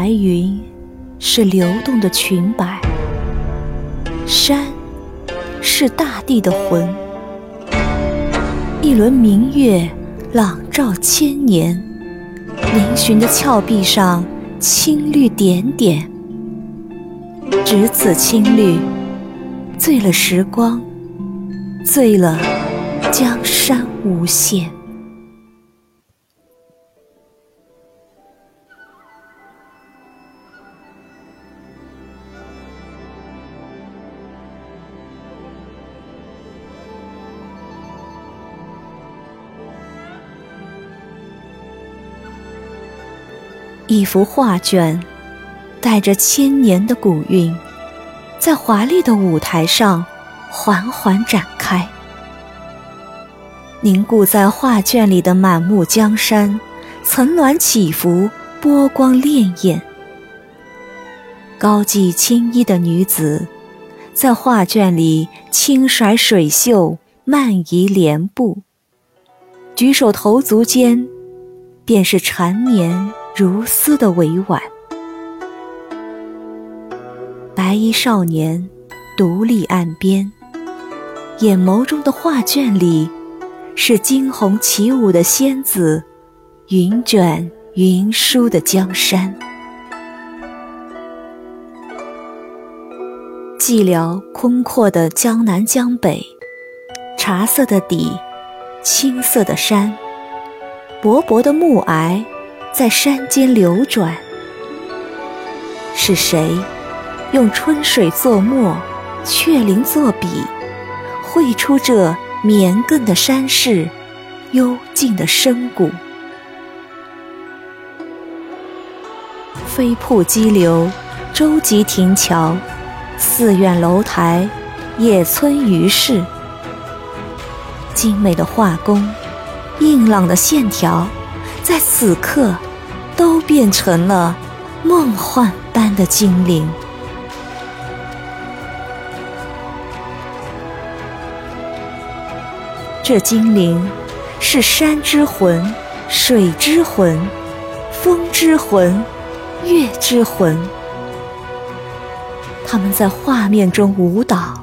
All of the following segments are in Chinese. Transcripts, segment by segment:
白云是流动的裙摆，山是大地的魂。一轮明月朗照千年，嶙峋的峭壁上青绿点点，只此青绿，醉了时光，醉了江山无限。一幅画卷，带着千年的古韵，在华丽的舞台上缓缓展开。凝固在画卷里的满目江山，层峦起伏，波光潋滟。高髻青衣的女子，在画卷里轻甩水袖，慢移莲步，举手投足间，便是缠绵。如丝的委婉，白衣少年独立岸边，眼眸中的画卷里是惊鸿起舞的仙子，云卷云舒的江山。寂寥空阔的江南江北，茶色的底，青色的山，薄薄的暮霭。在山间流转，是谁用春水作墨，雀翎作笔，绘出这绵亘的山势，幽静的深谷？飞瀑激流，舟楫亭桥，寺院楼台，野村鱼市，精美的画工，硬朗的线条。在此刻，都变成了梦幻般的精灵。这精灵是山之魂、水之魂、风之魂、月之魂。他们在画面中舞蹈，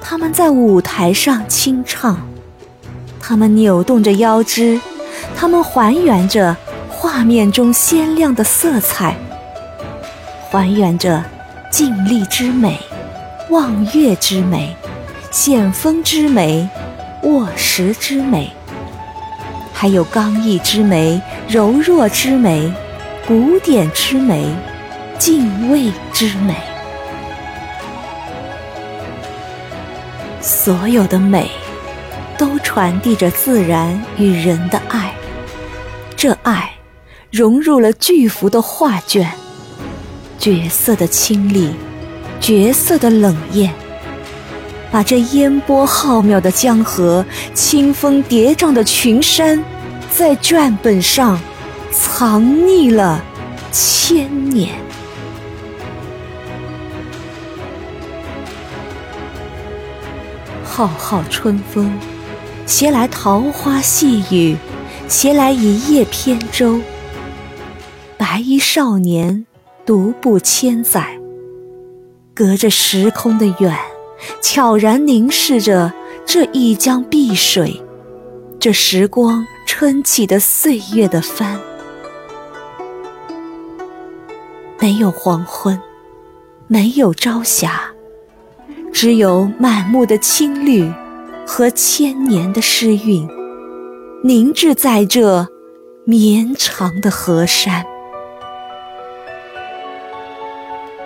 他们在舞台上清唱，他们扭动着腰肢。它们还原着画面中鲜亮的色彩，还原着静立之美、望月之美、险峰之美、卧石之美，还有刚毅之美、柔弱之美、古典之美、敬畏之美。所有的美，都传递着自然与人的爱。这爱融入了巨幅的画卷，角色的清丽，角色的冷艳，把这烟波浩渺的江河、清风叠嶂的群山，在卷本上藏匿了千年。浩浩春风，携来桃花细雨。携来一叶扁舟，白衣少年独步千载，隔着时空的远，悄然凝视着这一江碧水，这时光撑起的岁月的帆。没有黄昏，没有朝霞，只有满目的青绿和千年的诗韵。凝滞在这绵长的河山，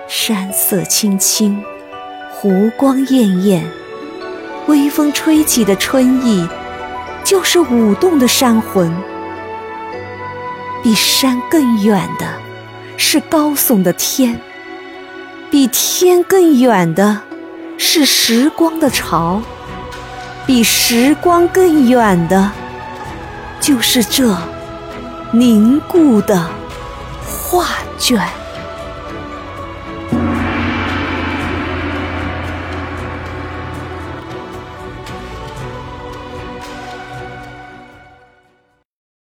山色青青，湖光艳艳，微风吹起的春意，就是舞动的山魂。比山更远的，是高耸的天；比天更远的，是时光的潮；比时光更远的。就是这凝固的画卷。